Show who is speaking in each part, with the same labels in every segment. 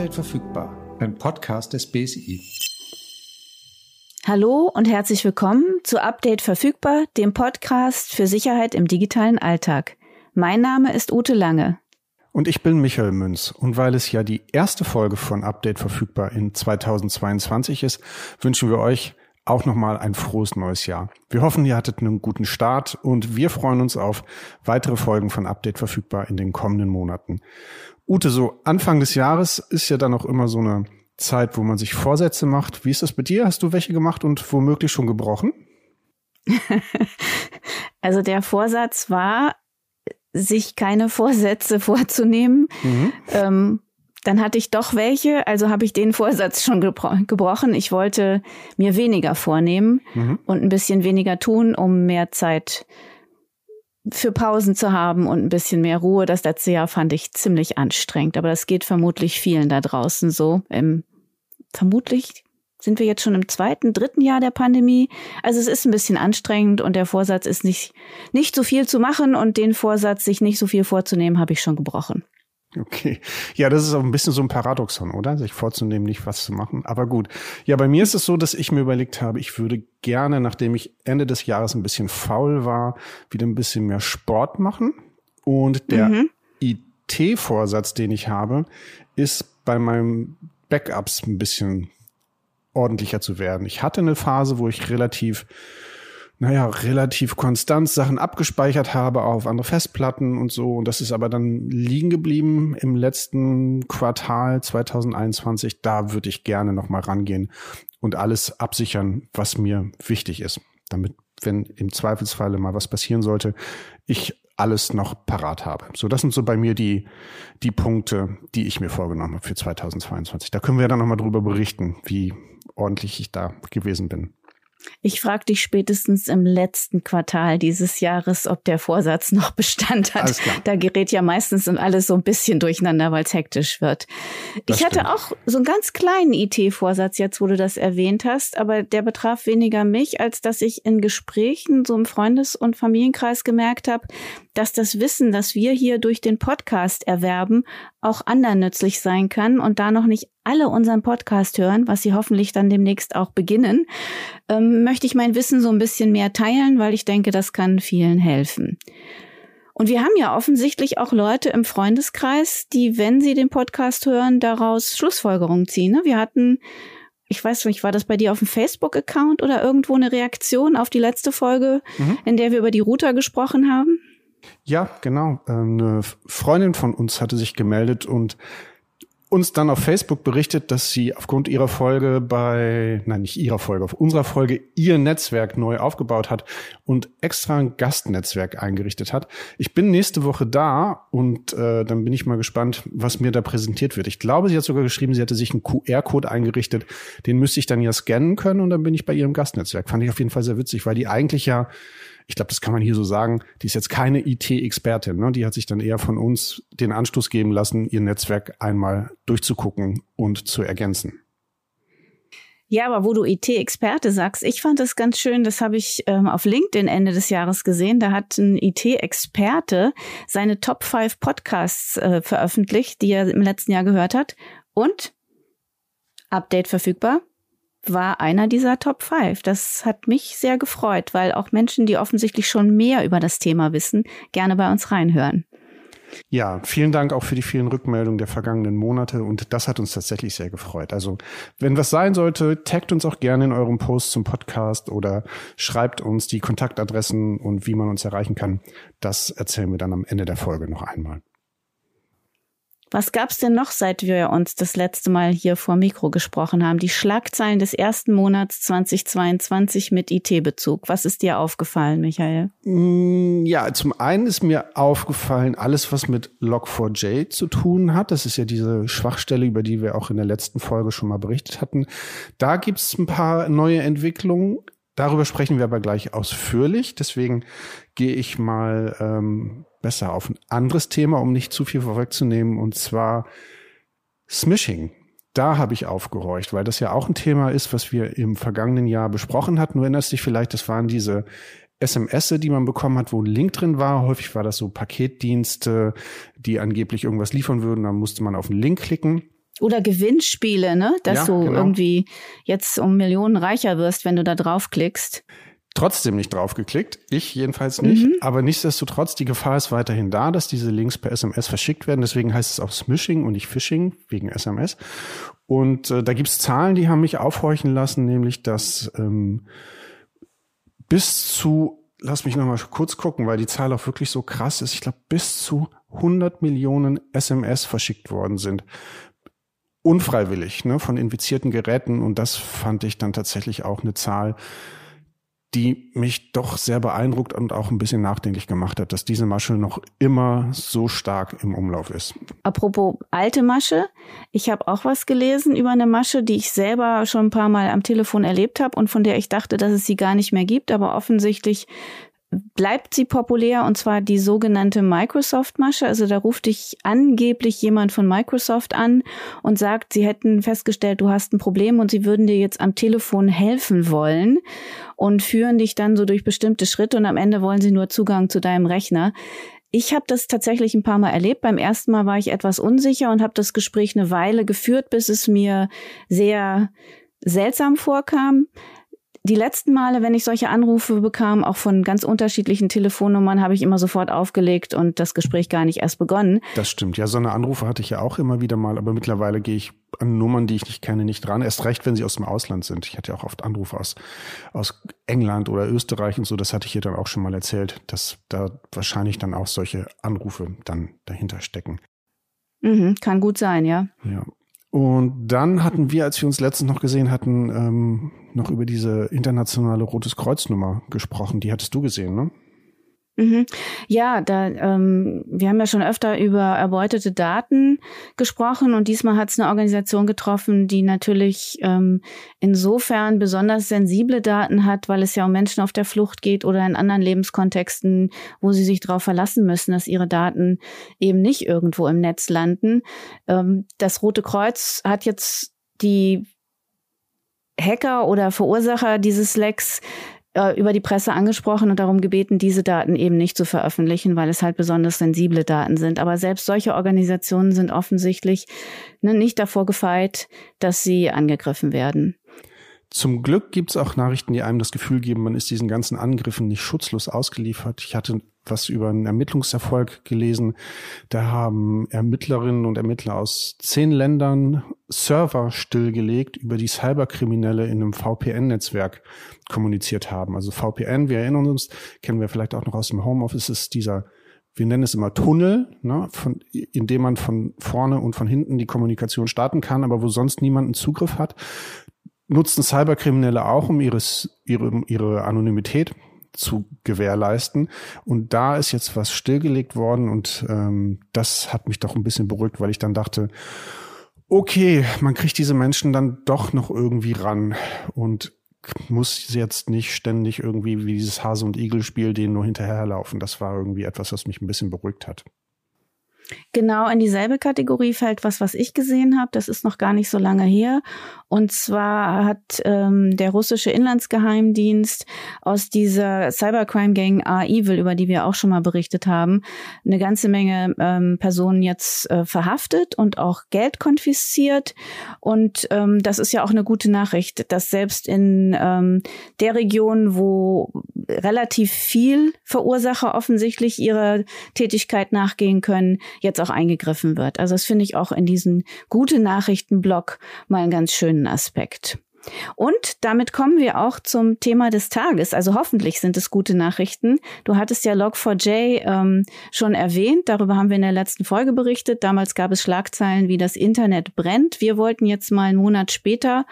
Speaker 1: Update verfügbar, ein Podcast des BSI.
Speaker 2: Hallo und herzlich willkommen zu Update verfügbar, dem Podcast für Sicherheit im digitalen Alltag. Mein Name ist Ute Lange.
Speaker 3: Und ich bin Michael Münz. Und weil es ja die erste Folge von Update verfügbar in 2022 ist, wünschen wir euch auch nochmal ein frohes neues Jahr. Wir hoffen, ihr hattet einen guten Start und wir freuen uns auf weitere Folgen von Update verfügbar in den kommenden Monaten. Ute, so Anfang des Jahres ist ja dann auch immer so eine Zeit, wo man sich Vorsätze macht. Wie ist das bei dir? Hast du welche gemacht und womöglich schon gebrochen?
Speaker 2: also der Vorsatz war, sich keine Vorsätze vorzunehmen. Mhm. Ähm, dann hatte ich doch welche, also habe ich den Vorsatz schon gebro gebrochen. Ich wollte mir weniger vornehmen mhm. und ein bisschen weniger tun, um mehr Zeit für Pausen zu haben und ein bisschen mehr Ruhe. Das letzte Jahr fand ich ziemlich anstrengend, aber das geht vermutlich vielen da draußen so. Im, vermutlich sind wir jetzt schon im zweiten, dritten Jahr der Pandemie. Also es ist ein bisschen anstrengend und der Vorsatz ist nicht, nicht so viel zu machen und den Vorsatz, sich nicht so viel vorzunehmen, habe ich schon gebrochen.
Speaker 3: Okay. Ja, das ist auch ein bisschen so ein Paradoxon, oder? Sich vorzunehmen, nicht was zu machen. Aber gut. Ja, bei mir ist es so, dass ich mir überlegt habe, ich würde gerne, nachdem ich Ende des Jahres ein bisschen faul war, wieder ein bisschen mehr Sport machen. Und der mhm. IT-Vorsatz, den ich habe, ist bei meinem Backups ein bisschen ordentlicher zu werden. Ich hatte eine Phase, wo ich relativ naja, relativ konstant Sachen abgespeichert habe auf andere Festplatten und so. Und das ist aber dann liegen geblieben im letzten Quartal 2021. Da würde ich gerne nochmal rangehen und alles absichern, was mir wichtig ist. Damit, wenn im Zweifelsfalle mal was passieren sollte, ich alles noch parat habe. So, das sind so bei mir die, die Punkte, die ich mir vorgenommen habe für 2022. Da können wir dann nochmal drüber berichten, wie ordentlich ich da gewesen bin.
Speaker 2: Ich frage dich spätestens im letzten Quartal dieses Jahres, ob der Vorsatz noch Bestand hat. Da gerät ja meistens alles so ein bisschen durcheinander, weil es hektisch wird. Das ich hatte auch so einen ganz kleinen IT-Vorsatz jetzt, wo du das erwähnt hast, aber der betraf weniger mich, als dass ich in Gesprächen so im Freundes- und Familienkreis gemerkt habe, dass das Wissen, das wir hier durch den Podcast erwerben, auch anderen nützlich sein kann und da noch nicht alle unseren Podcast hören, was sie hoffentlich dann demnächst auch beginnen, ähm, möchte ich mein Wissen so ein bisschen mehr teilen, weil ich denke, das kann vielen helfen. Und wir haben ja offensichtlich auch Leute im Freundeskreis, die, wenn sie den Podcast hören, daraus Schlussfolgerungen ziehen. Ne? Wir hatten, ich weiß nicht, war das bei dir auf dem Facebook-Account oder irgendwo eine Reaktion auf die letzte Folge, mhm. in der wir über die Router gesprochen haben?
Speaker 3: Ja, genau. Ähm, eine Freundin von uns hatte sich gemeldet und uns dann auf Facebook berichtet, dass sie aufgrund ihrer Folge bei, nein, nicht ihrer Folge, auf unserer Folge ihr Netzwerk neu aufgebaut hat und extra ein Gastnetzwerk eingerichtet hat. Ich bin nächste Woche da und äh, dann bin ich mal gespannt, was mir da präsentiert wird. Ich glaube, sie hat sogar geschrieben, sie hätte sich einen QR-Code eingerichtet. Den müsste ich dann ja scannen können und dann bin ich bei ihrem Gastnetzwerk. Fand ich auf jeden Fall sehr witzig, weil die eigentlich ja ich glaube, das kann man hier so sagen, die ist jetzt keine IT-Expertin. Ne? Die hat sich dann eher von uns den Anstoß geben lassen, ihr Netzwerk einmal durchzugucken und zu ergänzen.
Speaker 2: Ja, aber wo du IT-Experte sagst, ich fand das ganz schön, das habe ich ähm, auf LinkedIn Ende des Jahres gesehen. Da hat ein IT-Experte seine Top 5 Podcasts äh, veröffentlicht, die er im letzten Jahr gehört hat. Und Update verfügbar war einer dieser Top 5. Das hat mich sehr gefreut, weil auch Menschen, die offensichtlich schon mehr über das Thema wissen, gerne bei uns reinhören.
Speaker 3: Ja, vielen Dank auch für die vielen Rückmeldungen der vergangenen Monate und das hat uns tatsächlich sehr gefreut. Also, wenn was sein sollte, taggt uns auch gerne in eurem Post zum Podcast oder schreibt uns die Kontaktadressen und wie man uns erreichen kann. Das erzählen wir dann am Ende der Folge noch einmal.
Speaker 2: Was gab's denn noch, seit wir uns das letzte Mal hier vor Mikro gesprochen haben? Die Schlagzeilen des ersten Monats 2022 mit IT-Bezug. Was ist dir aufgefallen, Michael?
Speaker 3: Mm, ja, zum einen ist mir aufgefallen, alles, was mit Log4j zu tun hat. Das ist ja diese Schwachstelle, über die wir auch in der letzten Folge schon mal berichtet hatten. Da gibt's ein paar neue Entwicklungen. Darüber sprechen wir aber gleich ausführlich. Deswegen gehe ich mal ähm, besser auf ein anderes Thema, um nicht zu viel vorwegzunehmen, und zwar Smishing. Da habe ich aufgehorcht, weil das ja auch ein Thema ist, was wir im vergangenen Jahr besprochen hatten. Du erinnerst dich vielleicht, das waren diese SMS, die man bekommen hat, wo ein Link drin war. Häufig war das so Paketdienste, die angeblich irgendwas liefern würden. Dann musste man auf einen Link klicken.
Speaker 2: Oder Gewinnspiele, ne? Dass ja, du genau. irgendwie jetzt um Millionen reicher wirst, wenn du da draufklickst
Speaker 3: trotzdem nicht draufgeklickt. Ich jedenfalls nicht. Mhm. Aber nichtsdestotrotz, die Gefahr ist weiterhin da, dass diese Links per SMS verschickt werden. Deswegen heißt es auch Smishing und nicht Phishing wegen SMS. Und äh, da gibt's Zahlen, die haben mich aufhorchen lassen, nämlich dass ähm, bis zu, lass mich nochmal kurz gucken, weil die Zahl auch wirklich so krass ist. Ich glaube, bis zu 100 Millionen SMS verschickt worden sind unfreiwillig ne, von infizierten Geräten und das fand ich dann tatsächlich auch eine Zahl, die mich doch sehr beeindruckt und auch ein bisschen nachdenklich gemacht hat, dass diese Masche noch immer so stark im Umlauf ist.
Speaker 2: Apropos alte Masche, ich habe auch was gelesen über eine Masche, die ich selber schon ein paar Mal am Telefon erlebt habe und von der ich dachte, dass es sie gar nicht mehr gibt, aber offensichtlich bleibt sie populär und zwar die sogenannte Microsoft-Masche. Also da ruft dich angeblich jemand von Microsoft an und sagt, sie hätten festgestellt, du hast ein Problem und sie würden dir jetzt am Telefon helfen wollen und führen dich dann so durch bestimmte Schritte und am Ende wollen sie nur Zugang zu deinem Rechner. Ich habe das tatsächlich ein paar Mal erlebt. Beim ersten Mal war ich etwas unsicher und habe das Gespräch eine Weile geführt, bis es mir sehr seltsam vorkam die letzten Male, wenn ich solche Anrufe bekam, auch von ganz unterschiedlichen Telefonnummern, habe ich immer sofort aufgelegt und das Gespräch gar nicht erst begonnen.
Speaker 3: Das stimmt. Ja, so eine Anrufe hatte ich ja auch immer wieder mal, aber mittlerweile gehe ich an Nummern, die ich nicht kenne, nicht dran. Erst recht, wenn sie aus dem Ausland sind. Ich hatte ja auch oft Anrufe aus, aus England oder Österreich und so. Das hatte ich hier dann auch schon mal erzählt, dass da wahrscheinlich dann auch solche Anrufe dann dahinter stecken.
Speaker 2: Mhm, kann gut sein, ja.
Speaker 3: Ja. Und dann hatten wir, als wir uns letztens noch gesehen hatten, ähm, noch über diese internationale Rotes Kreuz-Nummer gesprochen. Die hattest du gesehen, ne?
Speaker 2: Mhm. Ja, da ähm, wir haben ja schon öfter über erbeutete Daten gesprochen und diesmal hat es eine Organisation getroffen, die natürlich ähm, insofern besonders sensible Daten hat, weil es ja um Menschen auf der Flucht geht oder in anderen Lebenskontexten, wo sie sich darauf verlassen müssen, dass ihre Daten eben nicht irgendwo im Netz landen. Ähm, das Rote Kreuz hat jetzt die Hacker oder Verursacher dieses Lecks äh, über die Presse angesprochen und darum gebeten, diese Daten eben nicht zu veröffentlichen, weil es halt besonders sensible Daten sind. Aber selbst solche Organisationen sind offensichtlich ne, nicht davor gefeit, dass sie angegriffen werden.
Speaker 3: Zum Glück gibt es auch Nachrichten, die einem das Gefühl geben, man ist diesen ganzen Angriffen nicht schutzlos ausgeliefert. Ich hatte was über einen Ermittlungserfolg gelesen. Da haben Ermittlerinnen und Ermittler aus zehn Ländern Server stillgelegt, über die Cyberkriminelle in einem VPN-Netzwerk kommuniziert haben. Also VPN, wir erinnern uns, kennen wir vielleicht auch noch aus dem Homeoffice, ist dieser wir nennen es immer Tunnel, ne, von, in dem man von vorne und von hinten die Kommunikation starten kann, aber wo sonst niemand einen Zugriff hat nutzen Cyberkriminelle auch, um ihres, ihre, ihre Anonymität zu gewährleisten. Und da ist jetzt was stillgelegt worden und ähm, das hat mich doch ein bisschen beruhigt, weil ich dann dachte, okay, man kriegt diese Menschen dann doch noch irgendwie ran und muss jetzt nicht ständig irgendwie wie dieses Hase- und Igel-Spiel denen nur hinterherlaufen. Das war irgendwie etwas, was mich ein bisschen beruhigt hat.
Speaker 2: Genau in dieselbe Kategorie fällt was, was ich gesehen habe. Das ist noch gar nicht so lange her. Und zwar hat ähm, der russische Inlandsgeheimdienst aus dieser Cybercrime Gang A-Evil, über die wir auch schon mal berichtet haben, eine ganze Menge ähm, Personen jetzt äh, verhaftet und auch Geld konfisziert. Und ähm, das ist ja auch eine gute Nachricht, dass selbst in ähm, der Region, wo relativ viel Verursacher offensichtlich ihrer Tätigkeit nachgehen können, jetzt auch eingegriffen wird. Also das finde ich auch in diesen gute Nachrichten-Blog mal einen ganz schönen Aspekt. Und damit kommen wir auch zum Thema des Tages. Also hoffentlich sind es gute Nachrichten. Du hattest ja Log4j ähm, schon erwähnt. Darüber haben wir in der letzten Folge berichtet. Damals gab es Schlagzeilen, wie das Internet brennt. Wir wollten jetzt mal einen Monat später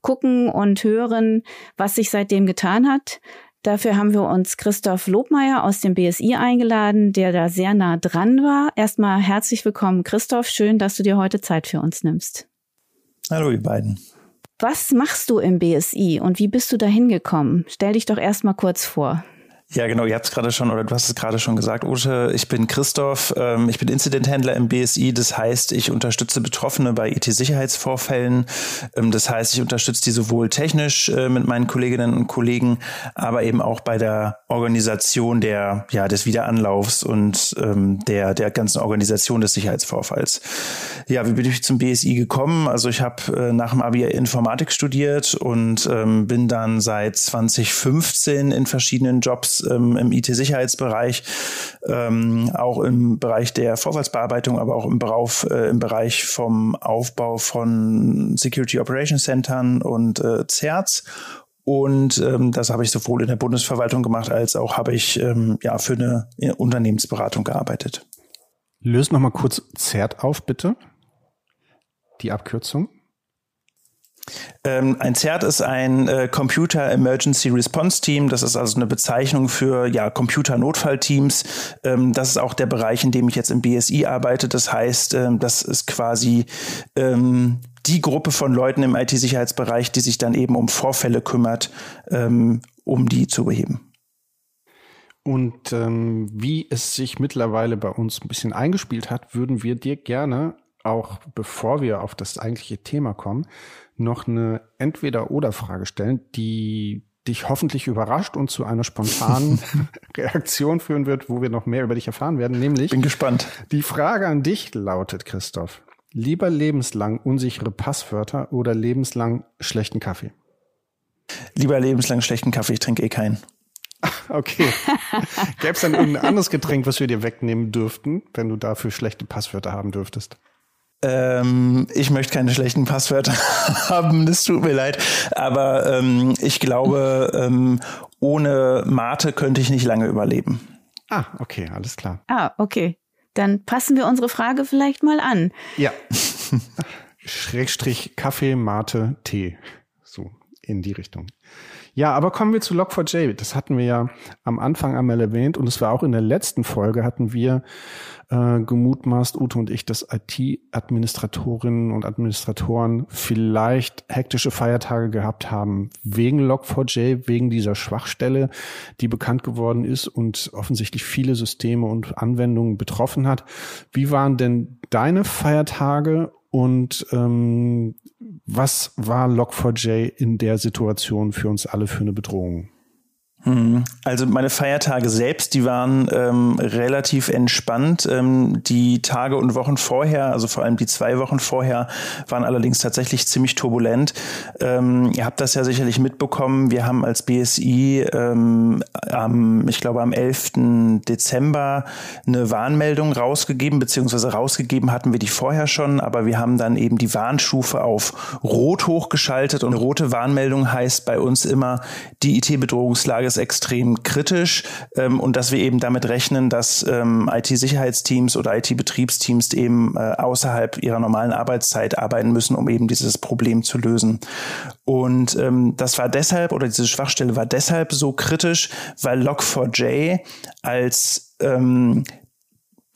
Speaker 2: gucken und hören, was sich seitdem getan hat. Dafür haben wir uns Christoph Lobmeier aus dem BSI eingeladen, der da sehr nah dran war. Erstmal herzlich willkommen, Christoph. Schön, dass du dir heute Zeit für uns nimmst.
Speaker 4: Hallo, ihr beiden.
Speaker 2: Was machst du im BSI und wie bist du da hingekommen? Stell dich doch erstmal kurz vor.
Speaker 4: Ja, genau, ihr habt es gerade schon, oder du hast es gerade schon gesagt, Ute, ich bin Christoph, ähm, ich bin Incident-Händler im BSI, das heißt, ich unterstütze Betroffene bei IT-Sicherheitsvorfällen, ähm, das heißt, ich unterstütze die sowohl technisch äh, mit meinen Kolleginnen und Kollegen, aber eben auch bei der Organisation der, ja, des Wiederanlaufs und ähm, der, der ganzen Organisation des Sicherheitsvorfalls. Ja, wie bin ich zum BSI gekommen? Also ich habe äh, nach dem Abi Informatik studiert und ähm, bin dann seit 2015 in verschiedenen Jobs ähm, im IT-Sicherheitsbereich, ähm, auch im Bereich der Vorfallsbearbeitung, aber auch im, Berauf, äh, im Bereich vom Aufbau von Security Operation Centern und äh, CERTs. Und ähm, das habe ich sowohl in der Bundesverwaltung gemacht, als auch habe ich ähm, ja für eine Unternehmensberatung gearbeitet.
Speaker 3: Löse noch mal kurz CERT auf, bitte. Die Abkürzung.
Speaker 4: Ähm, ein CERT ist ein äh, Computer Emergency Response Team. Das ist also eine Bezeichnung für ja, Computer-Notfallteams. Ähm, das ist auch der Bereich, in dem ich jetzt im BSI arbeite. Das heißt, ähm, das ist quasi ähm, die Gruppe von Leuten im IT-Sicherheitsbereich, die sich dann eben um Vorfälle kümmert, ähm, um die zu beheben.
Speaker 3: Und ähm, wie es sich mittlerweile bei uns ein bisschen eingespielt hat, würden wir dir gerne, auch bevor wir auf das eigentliche Thema kommen, noch eine Entweder-Oder-Frage stellen, die dich hoffentlich überrascht und zu einer spontanen Reaktion führen wird, wo wir noch mehr über dich erfahren werden. Nämlich.
Speaker 4: Bin gespannt.
Speaker 3: Die Frage an dich lautet, Christoph. Lieber lebenslang unsichere Passwörter oder lebenslang schlechten Kaffee?
Speaker 4: Lieber lebenslang schlechten Kaffee, ich trinke eh keinen.
Speaker 3: Okay. Gäbe es dann irgendein anderes Getränk, was wir dir wegnehmen dürften, wenn du dafür schlechte Passwörter haben dürftest?
Speaker 4: Ähm, ich möchte keine schlechten Passwörter haben, das tut mir leid. Aber ähm, ich glaube, ähm, ohne Mate könnte ich nicht lange überleben.
Speaker 3: Ah, okay, alles klar.
Speaker 2: Ah, okay. Dann passen wir unsere Frage vielleicht mal an.
Speaker 3: Ja. Schrägstrich Kaffee, Mate, Tee. So, in die Richtung. Ja, aber kommen wir zu Log4j. Das hatten wir ja am Anfang einmal erwähnt und es war auch in der letzten Folge hatten wir äh, gemutmaßt, Ute und ich, dass IT-Administratorinnen und Administratoren vielleicht hektische Feiertage gehabt haben wegen Log4j, wegen dieser Schwachstelle, die bekannt geworden ist und offensichtlich viele Systeme und Anwendungen betroffen hat. Wie waren denn deine Feiertage und ähm, was war Log4j in der Situation für uns alle für eine Bedrohung?
Speaker 4: Also meine Feiertage selbst, die waren ähm, relativ entspannt. Ähm, die Tage und Wochen vorher, also vor allem die zwei Wochen vorher, waren allerdings tatsächlich ziemlich turbulent. Ähm, ihr habt das ja sicherlich mitbekommen. Wir haben als BSI ähm, am, ich glaube am 11. Dezember eine Warnmeldung rausgegeben, beziehungsweise rausgegeben hatten wir die vorher schon, aber wir haben dann eben die Warnstufe auf Rot hochgeschaltet und rote Warnmeldung heißt bei uns immer, die IT-Bedrohungslage ist extrem kritisch ähm, und dass wir eben damit rechnen, dass ähm, IT-Sicherheitsteams oder IT-Betriebsteams eben äh, außerhalb ihrer normalen Arbeitszeit arbeiten müssen, um eben dieses Problem zu lösen. Und ähm, das war deshalb, oder diese Schwachstelle war deshalb so kritisch, weil Log4j als ähm,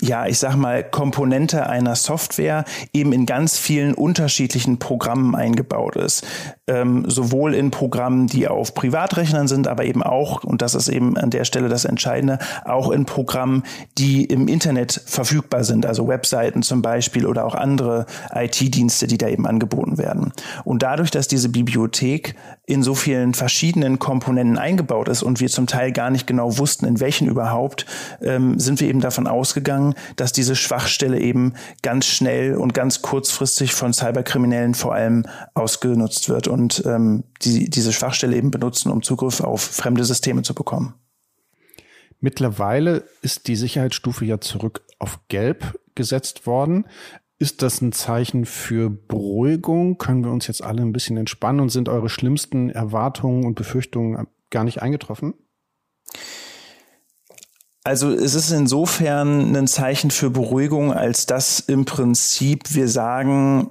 Speaker 4: ja, ich sag mal, Komponente einer Software eben in ganz vielen unterschiedlichen Programmen eingebaut ist. Ähm, sowohl in Programmen, die auf Privatrechnern sind, aber eben auch, und das ist eben an der Stelle das Entscheidende, auch in Programmen, die im Internet verfügbar sind, also Webseiten zum Beispiel oder auch andere IT-Dienste, die da eben angeboten werden. Und dadurch, dass diese Bibliothek in so vielen verschiedenen Komponenten eingebaut ist und wir zum Teil gar nicht genau wussten, in welchen überhaupt, ähm, sind wir eben davon ausgegangen, dass diese Schwachstelle eben ganz schnell und ganz kurzfristig von Cyberkriminellen vor allem ausgenutzt wird und ähm, die diese Schwachstelle eben benutzen, um Zugriff auf fremde Systeme zu bekommen.
Speaker 3: Mittlerweile ist die Sicherheitsstufe ja zurück auf Gelb gesetzt worden. Ist das ein Zeichen für Beruhigung? Können wir uns jetzt alle ein bisschen entspannen und sind eure schlimmsten Erwartungen und Befürchtungen gar nicht eingetroffen?
Speaker 4: Also es ist insofern ein Zeichen für Beruhigung, als dass im Prinzip wir sagen,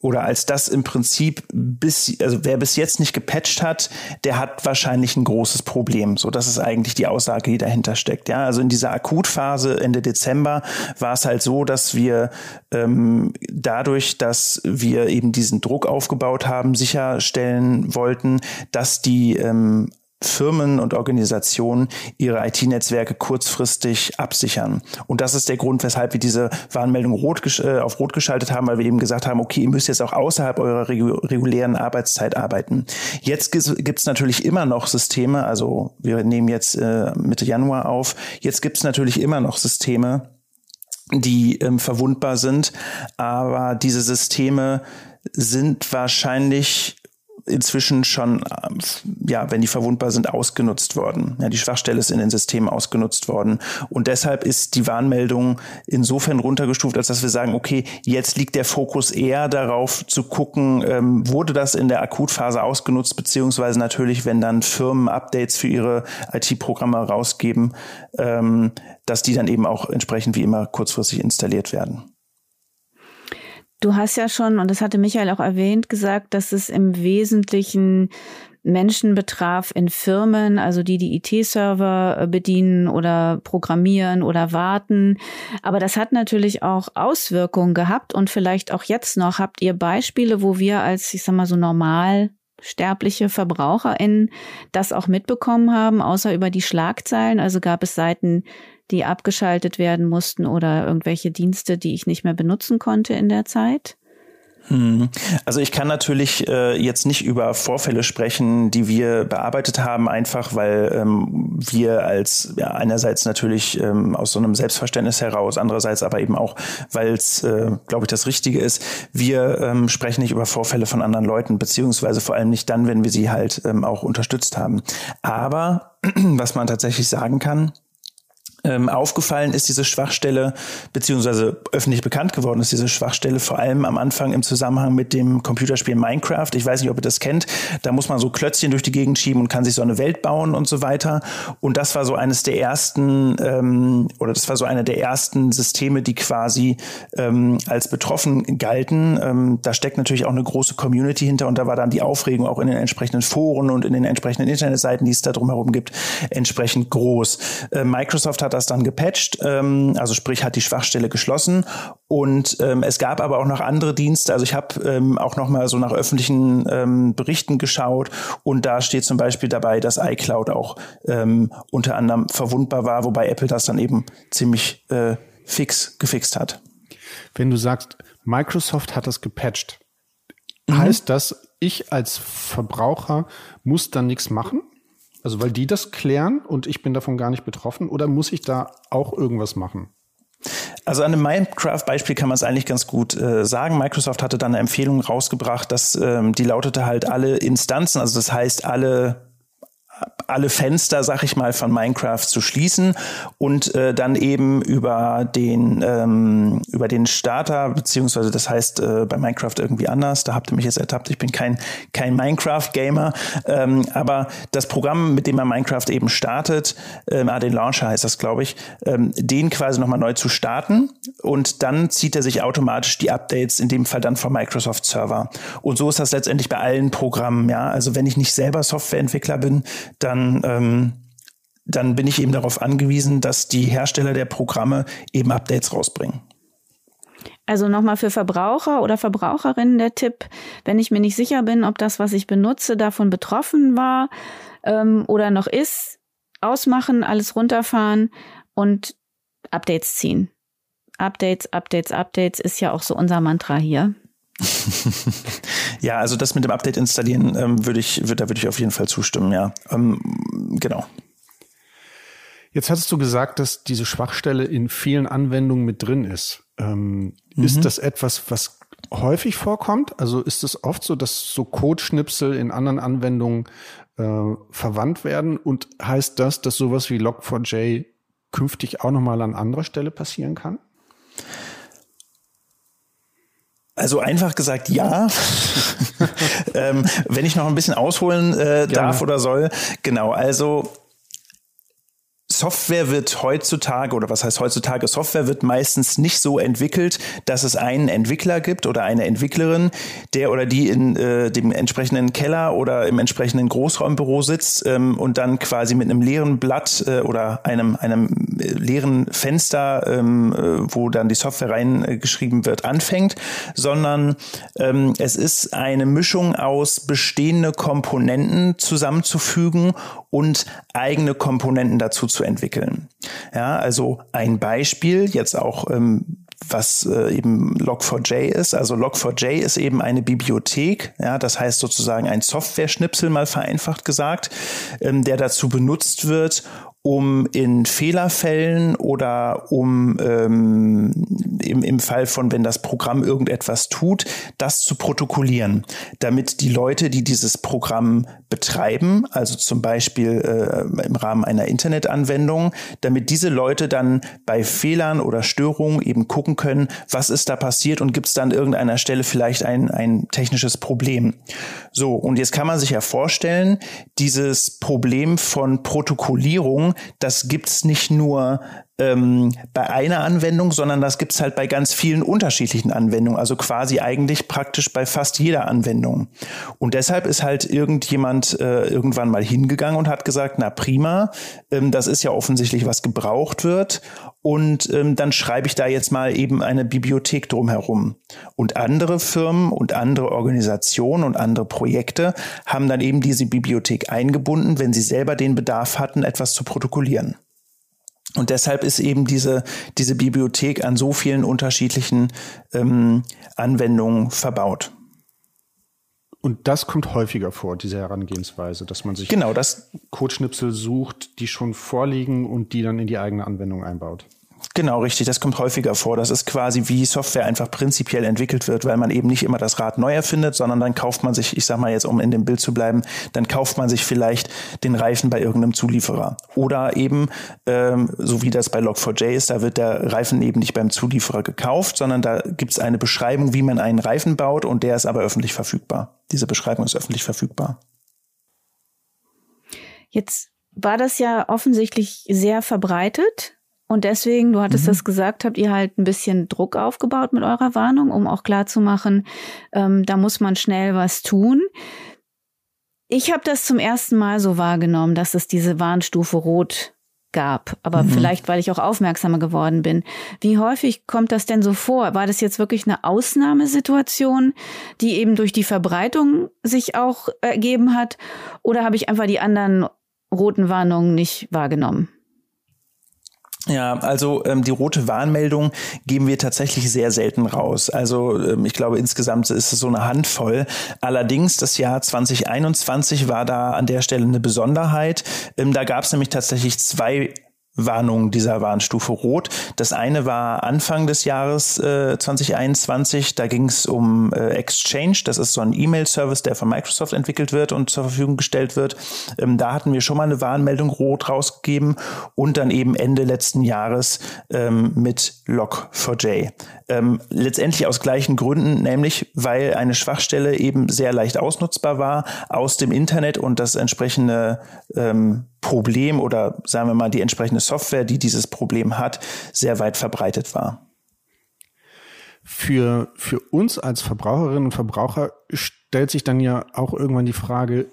Speaker 4: oder als das im Prinzip bis, also wer bis jetzt nicht gepatcht hat, der hat wahrscheinlich ein großes Problem. So, das ist eigentlich die Aussage, die dahinter steckt. Ja, also in dieser Akutphase Ende Dezember war es halt so, dass wir ähm, dadurch, dass wir eben diesen Druck aufgebaut haben, sicherstellen wollten, dass die ähm, Firmen und Organisationen ihre IT-Netzwerke kurzfristig absichern. Und das ist der Grund, weshalb wir diese Warnmeldung rot, äh, auf rot geschaltet haben, weil wir eben gesagt haben, okay, ihr müsst jetzt auch außerhalb eurer regulären Arbeitszeit arbeiten. Jetzt gibt es natürlich immer noch Systeme, also wir nehmen jetzt äh, Mitte Januar auf, jetzt gibt es natürlich immer noch Systeme, die ähm, verwundbar sind, aber diese Systeme sind wahrscheinlich inzwischen schon, ja, wenn die verwundbar sind, ausgenutzt worden. Ja, die Schwachstelle ist in den Systemen ausgenutzt worden. Und deshalb ist die Warnmeldung insofern runtergestuft, als dass wir sagen, okay, jetzt liegt der Fokus eher darauf zu gucken, ähm, wurde das in der Akutphase ausgenutzt, beziehungsweise natürlich, wenn dann Firmen Updates für ihre IT-Programme rausgeben, ähm, dass die dann eben auch entsprechend wie immer kurzfristig installiert werden.
Speaker 2: Du hast ja schon, und das hatte Michael auch erwähnt, gesagt, dass es im Wesentlichen Menschen betraf in Firmen, also die die IT-Server äh, bedienen oder programmieren oder warten. Aber das hat natürlich auch Auswirkungen gehabt und vielleicht auch jetzt noch. Habt ihr Beispiele, wo wir als, ich sag mal so normal sterbliche VerbraucherInnen das auch mitbekommen haben, außer über die Schlagzeilen? Also gab es Seiten, die abgeschaltet werden mussten oder irgendwelche Dienste, die ich nicht mehr benutzen konnte in der Zeit?
Speaker 4: Hm. Also ich kann natürlich äh, jetzt nicht über Vorfälle sprechen, die wir bearbeitet haben, einfach weil ähm, wir als ja, einerseits natürlich ähm, aus so einem Selbstverständnis heraus, andererseits aber eben auch, weil es, äh, glaube ich, das Richtige ist. Wir ähm, sprechen nicht über Vorfälle von anderen Leuten, beziehungsweise vor allem nicht dann, wenn wir sie halt ähm, auch unterstützt haben. Aber was man tatsächlich sagen kann, ähm, aufgefallen ist diese Schwachstelle, beziehungsweise öffentlich bekannt geworden ist diese Schwachstelle, vor allem am Anfang im Zusammenhang mit dem Computerspiel Minecraft. Ich weiß nicht, ob ihr das kennt. Da muss man so Klötzchen durch die Gegend schieben und kann sich so eine Welt bauen und so weiter. Und das war so eines der ersten, ähm, oder das war so eine der ersten Systeme, die quasi ähm, als betroffen galten. Ähm, da steckt natürlich auch eine große Community hinter und da war dann die Aufregung auch in den entsprechenden Foren und in den entsprechenden Internetseiten, die es da drumherum gibt, entsprechend groß. Äh, Microsoft hat das dann gepatcht, ähm, also sprich hat die Schwachstelle geschlossen und ähm, es gab aber auch noch andere Dienste. Also ich habe ähm, auch noch mal so nach öffentlichen ähm, Berichten geschaut und da steht zum Beispiel dabei, dass iCloud auch ähm, unter anderem verwundbar war, wobei Apple das dann eben ziemlich äh, fix gefixt hat.
Speaker 3: Wenn du sagst, Microsoft hat das gepatcht, mhm. heißt das, ich als Verbraucher muss dann nichts machen? Also weil die das klären und ich bin davon gar nicht betroffen oder muss ich da auch irgendwas machen?
Speaker 4: Also an dem Minecraft-Beispiel kann man es eigentlich ganz gut äh, sagen. Microsoft hatte dann eine Empfehlung rausgebracht, dass ähm, die lautete halt alle Instanzen, also das heißt alle alle Fenster, sag ich mal, von Minecraft zu schließen und äh, dann eben über den ähm, über den Starter beziehungsweise das heißt äh, bei Minecraft irgendwie anders. Da habt ihr mich jetzt ertappt. Ich bin kein kein Minecraft Gamer, ähm, aber das Programm, mit dem man Minecraft eben startet, ähm, ah, den Launcher heißt das, glaube ich, ähm, den quasi nochmal neu zu starten und dann zieht er sich automatisch die Updates, in dem Fall dann vom Microsoft Server. Und so ist das letztendlich bei allen Programmen. Ja, also wenn ich nicht selber Softwareentwickler bin, dann, ähm, dann bin ich eben darauf angewiesen, dass die Hersteller der Programme eben Updates rausbringen.
Speaker 2: Also nochmal für Verbraucher oder Verbraucherinnen der Tipp, wenn ich mir nicht sicher bin, ob das, was ich benutze, davon betroffen war ähm, oder noch ist, ausmachen, alles runterfahren und Updates ziehen. Updates, Updates, Updates ist ja auch so unser Mantra hier.
Speaker 4: ja, also das mit dem Update installieren ähm, würde ich, würd, da würde ich auf jeden Fall zustimmen, ja. Ähm, genau.
Speaker 3: Jetzt hattest du gesagt, dass diese Schwachstelle in vielen Anwendungen mit drin ist. Ähm, mhm. Ist das etwas, was häufig vorkommt? Also ist es oft so, dass so Codeschnipsel in anderen Anwendungen äh, verwandt werden? Und heißt das, dass sowas wie Log4j künftig auch nochmal an anderer Stelle passieren kann?
Speaker 4: Also einfach gesagt ja. ähm, wenn ich noch ein bisschen ausholen äh, darf oder soll. Genau, also Software wird heutzutage, oder was heißt heutzutage, Software wird meistens nicht so entwickelt, dass es einen Entwickler gibt oder eine Entwicklerin, der oder die in äh, dem entsprechenden Keller oder im entsprechenden Großraumbüro sitzt ähm, und dann quasi mit einem leeren Blatt äh, oder einem, einem leeren Fenster, ähm, äh, wo dann die Software reingeschrieben wird, anfängt, sondern ähm, es ist eine Mischung aus bestehende Komponenten zusammenzufügen und eigene Komponenten dazu zu entwickeln. Ja, also ein Beispiel jetzt auch ähm, was äh, eben Log4j ist. Also Log4j ist eben eine Bibliothek, ja, das heißt sozusagen ein Software-Schnipsel mal vereinfacht gesagt, ähm, der dazu benutzt wird, um in Fehlerfällen oder um ähm, im, im Fall von, wenn das Programm irgendetwas tut, das zu protokollieren, damit die Leute, die dieses Programm betreiben, also zum Beispiel äh, im Rahmen einer Internetanwendung, damit diese Leute dann bei Fehlern oder Störungen eben gucken können, was ist da passiert und gibt es dann irgendeiner Stelle vielleicht ein, ein technisches Problem. So, und jetzt kann man sich ja vorstellen, dieses Problem von Protokollierung das gibt's nicht nur ähm, bei einer Anwendung, sondern das gibt's halt bei ganz vielen unterschiedlichen Anwendungen, also quasi eigentlich praktisch bei fast jeder Anwendung. Und deshalb ist halt irgendjemand äh, irgendwann mal hingegangen und hat gesagt, na prima, ähm, das ist ja offensichtlich, was gebraucht wird. Und ähm, dann schreibe ich da jetzt mal eben eine Bibliothek drumherum. Und andere Firmen und andere Organisationen und andere Projekte haben dann eben diese Bibliothek eingebunden, wenn sie selber den Bedarf hatten, etwas zu protokollieren. Und deshalb ist eben diese, diese Bibliothek an so vielen unterschiedlichen ähm, Anwendungen verbaut.
Speaker 3: Und das kommt häufiger vor, diese Herangehensweise, dass man sich
Speaker 4: genau, das
Speaker 3: Codeschnipsel sucht, die schon vorliegen und die dann in die eigene Anwendung einbaut.
Speaker 4: Genau, richtig. Das kommt häufiger vor. Das ist quasi wie Software einfach prinzipiell entwickelt wird, weil man eben nicht immer das Rad neu erfindet, sondern dann kauft man sich, ich sag mal jetzt, um in dem Bild zu bleiben, dann kauft man sich vielleicht den Reifen bei irgendeinem Zulieferer. Oder eben, ähm, so wie das bei Log4j ist, da wird der Reifen eben nicht beim Zulieferer gekauft, sondern da gibt es eine Beschreibung, wie man einen Reifen baut und der ist aber öffentlich verfügbar. Diese Beschreibung ist öffentlich verfügbar.
Speaker 2: Jetzt war das ja offensichtlich sehr verbreitet und deswegen, du hattest mhm. das gesagt, habt ihr halt ein bisschen Druck aufgebaut mit eurer Warnung, um auch klarzumachen, ähm, da muss man schnell was tun. Ich habe das zum ersten Mal so wahrgenommen, dass es diese Warnstufe Rot gab, aber mhm. vielleicht, weil ich auch aufmerksamer geworden bin. Wie häufig kommt das denn so vor? War das jetzt wirklich eine Ausnahmesituation, die eben durch die Verbreitung sich auch ergeben hat? Oder habe ich einfach die anderen roten Warnungen nicht wahrgenommen?
Speaker 4: Ja, also ähm, die rote Warnmeldung geben wir tatsächlich sehr selten raus. Also ähm, ich glaube insgesamt ist es so eine Handvoll. Allerdings das Jahr 2021 war da an der Stelle eine Besonderheit. Ähm, da gab es nämlich tatsächlich zwei Warnung dieser Warnstufe Rot. Das eine war Anfang des Jahres äh, 2021. Da ging es um äh, Exchange. Das ist so ein E-Mail-Service, der von Microsoft entwickelt wird und zur Verfügung gestellt wird. Ähm, da hatten wir schon mal eine Warnmeldung Rot rausgegeben und dann eben Ende letzten Jahres ähm, mit Log4j. Ähm, letztendlich aus gleichen Gründen, nämlich weil eine Schwachstelle eben sehr leicht ausnutzbar war aus dem Internet und das entsprechende ähm, Problem oder sagen wir mal die entsprechende Software, die dieses Problem hat, sehr weit verbreitet war.
Speaker 3: Für, für uns als Verbraucherinnen und Verbraucher stellt sich dann ja auch irgendwann die Frage,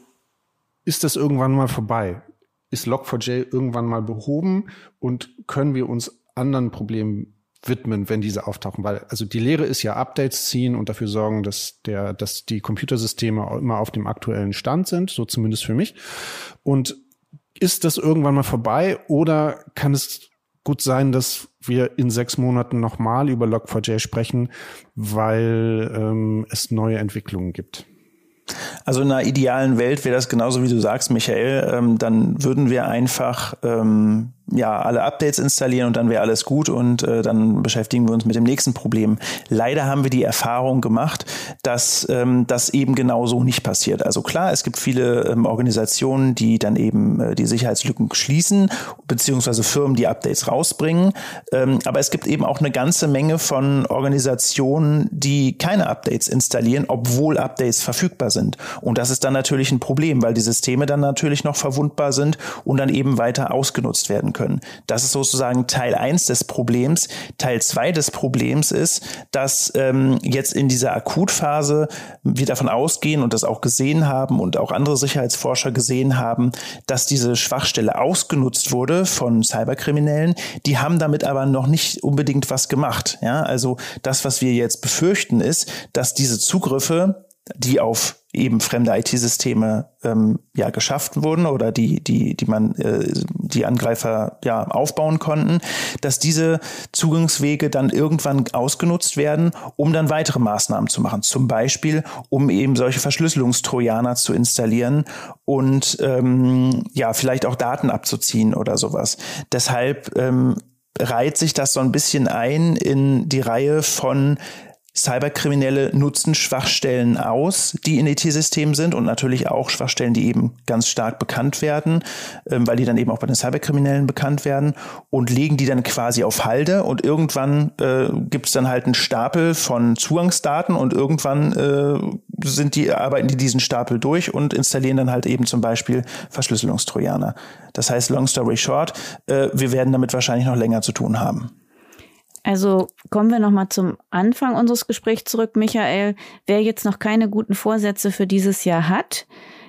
Speaker 3: ist das irgendwann mal vorbei? Ist Log4j irgendwann mal behoben und können wir uns anderen Problemen widmen, wenn diese auftauchen? Weil also die Lehre ist ja Updates ziehen und dafür sorgen, dass der, dass die Computersysteme immer auf dem aktuellen Stand sind, so zumindest für mich. Und ist das irgendwann mal vorbei oder kann es gut sein, dass wir in sechs Monaten nochmal über Log4j sprechen, weil ähm, es neue Entwicklungen gibt?
Speaker 4: Also in einer idealen Welt wäre das genauso wie du sagst, Michael. Ähm, dann würden wir einfach ähm, ja alle Updates installieren und dann wäre alles gut und äh, dann beschäftigen wir uns mit dem nächsten Problem. Leider haben wir die Erfahrung gemacht, dass ähm, das eben genau so nicht passiert. Also klar, es gibt viele ähm, Organisationen, die dann eben äh, die Sicherheitslücken schließen, beziehungsweise Firmen, die Updates rausbringen. Ähm, aber es gibt eben auch eine ganze Menge von Organisationen, die keine Updates installieren, obwohl Updates verfügbar sind. Und das ist dann natürlich ein Problem, weil die Systeme dann natürlich noch verwundbar sind und dann eben weiter ausgenutzt werden können. Das ist sozusagen Teil eins des Problems. Teil zwei des Problems ist, dass ähm, jetzt in dieser Akutphase wir davon ausgehen und das auch gesehen haben und auch andere Sicherheitsforscher gesehen haben, dass diese Schwachstelle ausgenutzt wurde von Cyberkriminellen. Die haben damit aber noch nicht unbedingt was gemacht. Ja, also das, was wir jetzt befürchten, ist, dass diese Zugriffe, die auf eben fremde IT-Systeme ähm, ja geschaffen wurden oder die die die man äh, die Angreifer ja aufbauen konnten, dass diese Zugangswege dann irgendwann ausgenutzt werden, um dann weitere Maßnahmen zu machen. Zum Beispiel, um eben solche Verschlüsselungstrojaner zu installieren und ähm, ja vielleicht auch Daten abzuziehen oder sowas. Deshalb ähm, reiht sich das so ein bisschen ein in die Reihe von Cyberkriminelle nutzen Schwachstellen aus, die in IT-Systemen sind und natürlich auch Schwachstellen, die eben ganz stark bekannt werden, ähm, weil die dann eben auch bei den Cyberkriminellen bekannt werden und legen die dann quasi auf Halde und irgendwann äh, gibt es dann halt einen Stapel von Zugangsdaten und irgendwann äh, sind die, arbeiten die diesen Stapel durch und installieren dann halt eben zum Beispiel Verschlüsselungstrojaner. Das heißt, long story short, äh, wir werden damit wahrscheinlich noch länger zu tun haben.
Speaker 2: Also kommen wir nochmal zum Anfang unseres Gesprächs zurück, Michael. Wer jetzt noch keine guten Vorsätze für dieses Jahr hat,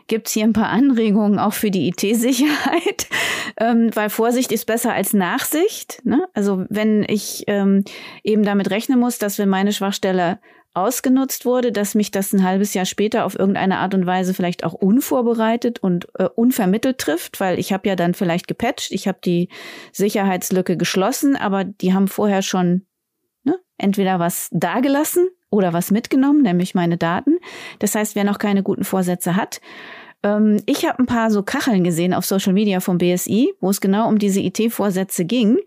Speaker 2: gibt's hier ein paar Anregungen auch für die IT-Sicherheit, ähm, weil Vorsicht ist besser als Nachsicht. Ne? Also wenn ich ähm, eben damit rechnen muss, dass wenn meine Schwachstelle ausgenutzt wurde, dass mich das ein halbes Jahr später auf irgendeine Art und Weise vielleicht auch unvorbereitet und äh, unvermittelt trifft, weil ich habe ja dann vielleicht gepatcht, ich habe die Sicherheitslücke geschlossen, aber die haben vorher schon ne, entweder was dagelassen oder was mitgenommen, nämlich meine Daten. Das heißt, wer noch keine guten Vorsätze hat, ähm, ich habe ein paar so Kacheln gesehen auf Social Media vom BSI, wo es genau um diese IT-Vorsätze ging.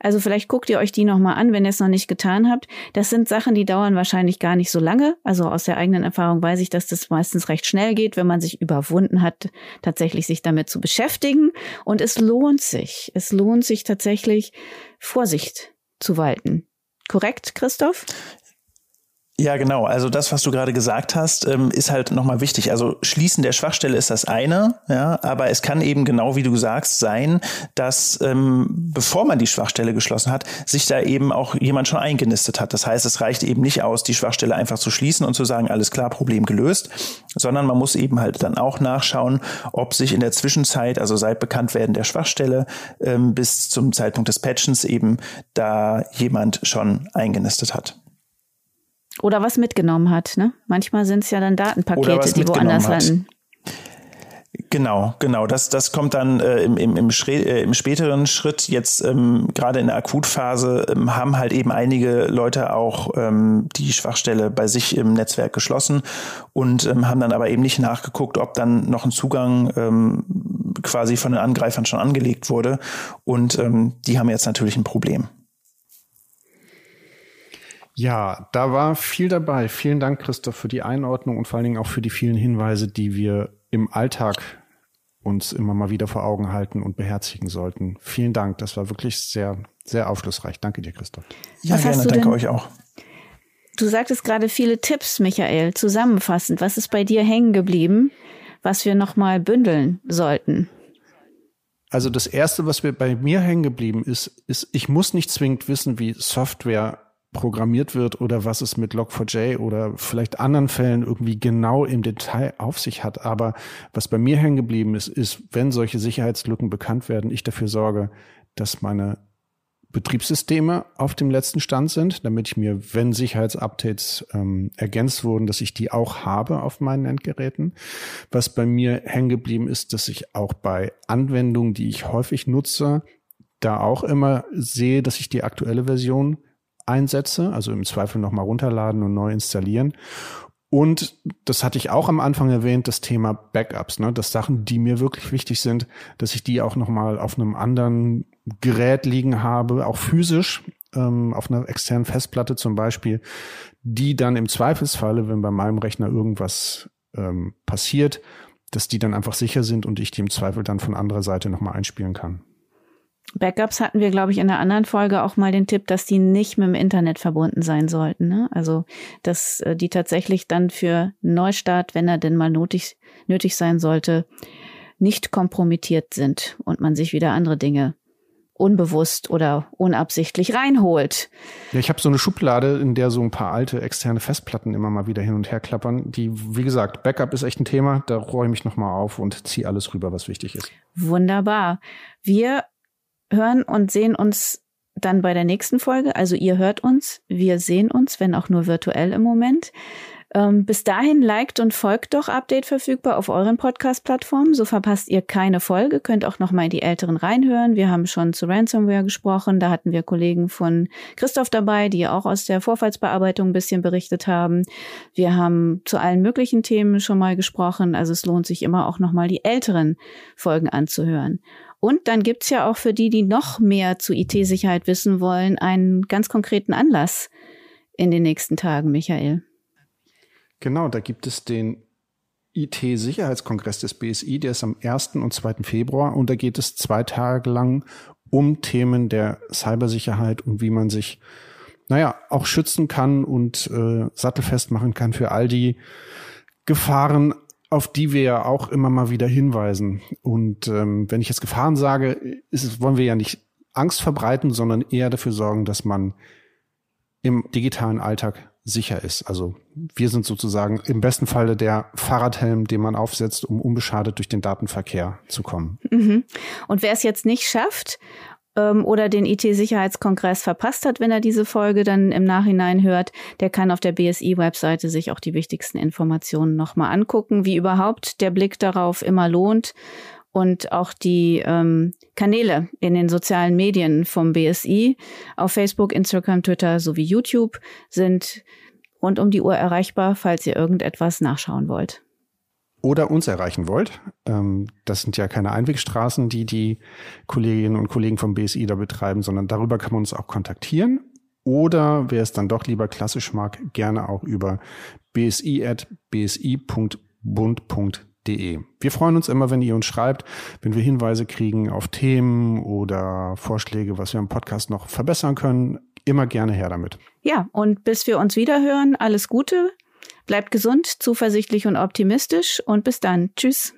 Speaker 2: Also vielleicht guckt ihr euch die nochmal an, wenn ihr es noch nicht getan habt. Das sind Sachen, die dauern wahrscheinlich gar nicht so lange. Also aus der eigenen Erfahrung weiß ich, dass das meistens recht schnell geht, wenn man sich überwunden hat, tatsächlich sich damit zu beschäftigen. Und es lohnt sich. Es lohnt sich tatsächlich, Vorsicht zu walten. Korrekt, Christoph?
Speaker 4: Ja, genau. Also das, was du gerade gesagt hast, ähm, ist halt nochmal wichtig. Also Schließen der Schwachstelle ist das eine, ja, aber es kann eben genau wie du sagst sein, dass ähm, bevor man die Schwachstelle geschlossen hat, sich da eben auch jemand schon eingenistet hat. Das heißt, es reicht eben nicht aus, die Schwachstelle einfach zu schließen und zu sagen, alles klar, Problem gelöst, sondern man muss eben halt dann auch nachschauen, ob sich in der Zwischenzeit, also seit Bekanntwerden der Schwachstelle ähm, bis zum Zeitpunkt des Patchens eben da jemand schon eingenistet hat.
Speaker 2: Oder was mitgenommen hat. Ne? Manchmal sind es ja dann Datenpakete, die woanders hat. landen.
Speaker 4: Genau, genau. Das, das kommt dann äh, im, im, im, äh, im späteren Schritt. Jetzt ähm, gerade in der Akutphase ähm, haben halt eben einige Leute auch ähm, die Schwachstelle bei sich im Netzwerk geschlossen und ähm, haben dann aber eben nicht nachgeguckt, ob dann noch ein Zugang ähm, quasi von den Angreifern schon angelegt wurde. Und ähm, die haben jetzt natürlich ein Problem.
Speaker 3: Ja, da war viel dabei. Vielen Dank, Christoph, für die Einordnung und vor allen Dingen auch für die vielen Hinweise, die wir im Alltag uns immer mal wieder vor Augen halten und beherzigen sollten. Vielen Dank. Das war wirklich sehr, sehr aufschlussreich. Danke dir, Christoph.
Speaker 4: Ja, Was gerne. Danke denn? euch auch.
Speaker 2: Du sagtest gerade viele Tipps, Michael. Zusammenfassend, was ist bei dir hängen geblieben, was wir nochmal bündeln sollten?
Speaker 3: Also das erste, was mir bei mir hängen geblieben ist, ist, ich muss nicht zwingend wissen, wie Software programmiert wird oder was es mit Log4j oder vielleicht anderen Fällen irgendwie genau im Detail auf sich hat. Aber was bei mir hängen geblieben ist, ist, wenn solche Sicherheitslücken bekannt werden, ich dafür sorge, dass meine Betriebssysteme auf dem letzten Stand sind, damit ich mir, wenn Sicherheitsupdates ähm, ergänzt wurden, dass ich die auch habe auf meinen Endgeräten. Was bei mir hängen geblieben ist, dass ich auch bei Anwendungen, die ich häufig nutze, da auch immer sehe, dass ich die aktuelle Version einsetze, also im Zweifel nochmal runterladen und neu installieren. Und das hatte ich auch am Anfang erwähnt, das Thema Backups, ne? dass Sachen, die mir wirklich wichtig sind, dass ich die auch nochmal auf einem anderen Gerät liegen habe, auch physisch, ähm, auf einer externen Festplatte zum Beispiel, die dann im Zweifelsfalle, wenn bei meinem Rechner irgendwas ähm, passiert, dass die dann einfach sicher sind und ich die im Zweifel dann von anderer Seite nochmal einspielen kann.
Speaker 2: Backups hatten wir, glaube ich, in einer anderen Folge auch mal den Tipp, dass die nicht mit dem Internet verbunden sein sollten. Ne? Also, dass äh, die tatsächlich dann für Neustart, wenn er denn mal nötig, nötig sein sollte, nicht kompromittiert sind und man sich wieder andere Dinge unbewusst oder unabsichtlich reinholt.
Speaker 3: Ja, ich habe so eine Schublade, in der so ein paar alte externe Festplatten immer mal wieder hin und her klappern. Die, wie gesagt, Backup ist echt ein Thema. Da räume ich nochmal auf und ziehe alles rüber, was wichtig ist.
Speaker 2: Wunderbar. Wir hören und sehen uns dann bei der nächsten Folge. Also ihr hört uns, wir sehen uns, wenn auch nur virtuell im Moment. Ähm, bis dahin liked und folgt doch Update verfügbar auf euren Podcast-Plattformen. So verpasst ihr keine Folge. Könnt auch noch mal in die älteren reinhören. Wir haben schon zu Ransomware gesprochen. Da hatten wir Kollegen von Christoph dabei, die auch aus der Vorfallsbearbeitung ein bisschen berichtet haben. Wir haben zu allen möglichen Themen schon mal gesprochen. Also es lohnt sich immer auch noch mal die älteren Folgen anzuhören. Und dann gibt's ja auch für die, die noch mehr zu IT-Sicherheit wissen wollen, einen ganz konkreten Anlass in den nächsten Tagen, Michael.
Speaker 3: Genau, da gibt es den IT-Sicherheitskongress des BSI, der ist am 1. und 2. Februar und da geht es zwei Tage lang um Themen der Cybersicherheit und wie man sich, naja, auch schützen kann und äh, sattelfest machen kann für all die Gefahren, auf die wir ja auch immer mal wieder hinweisen. Und ähm, wenn ich jetzt Gefahren sage, ist wollen wir ja nicht Angst verbreiten, sondern eher dafür sorgen, dass man im digitalen Alltag sicher ist. Also wir sind sozusagen im besten Falle der Fahrradhelm, den man aufsetzt, um unbeschadet durch den Datenverkehr zu kommen.
Speaker 2: Mhm. Und wer es jetzt nicht schafft ähm, oder den IT-Sicherheitskongress verpasst hat, wenn er diese Folge dann im Nachhinein hört, der kann auf der BSI-Webseite sich auch die wichtigsten Informationen nochmal angucken, wie überhaupt der Blick darauf immer lohnt und auch die ähm, Kanäle in den sozialen Medien vom BSI auf Facebook, Instagram, Twitter sowie YouTube sind rund um die Uhr erreichbar, falls ihr irgendetwas nachschauen wollt.
Speaker 3: Oder uns erreichen wollt. Ähm, das sind ja keine Einwegstraßen, die die Kolleginnen und Kollegen vom BSI da betreiben, sondern darüber kann man uns auch kontaktieren. Oder wer es dann doch lieber klassisch mag, gerne auch über www.ftf.de. Wir freuen uns immer, wenn ihr uns schreibt, wenn wir Hinweise kriegen auf Themen oder Vorschläge, was wir im Podcast noch verbessern können. Immer gerne her damit.
Speaker 2: Ja, und bis wir uns wieder hören, alles Gute, bleibt gesund, zuversichtlich und optimistisch und bis dann. Tschüss.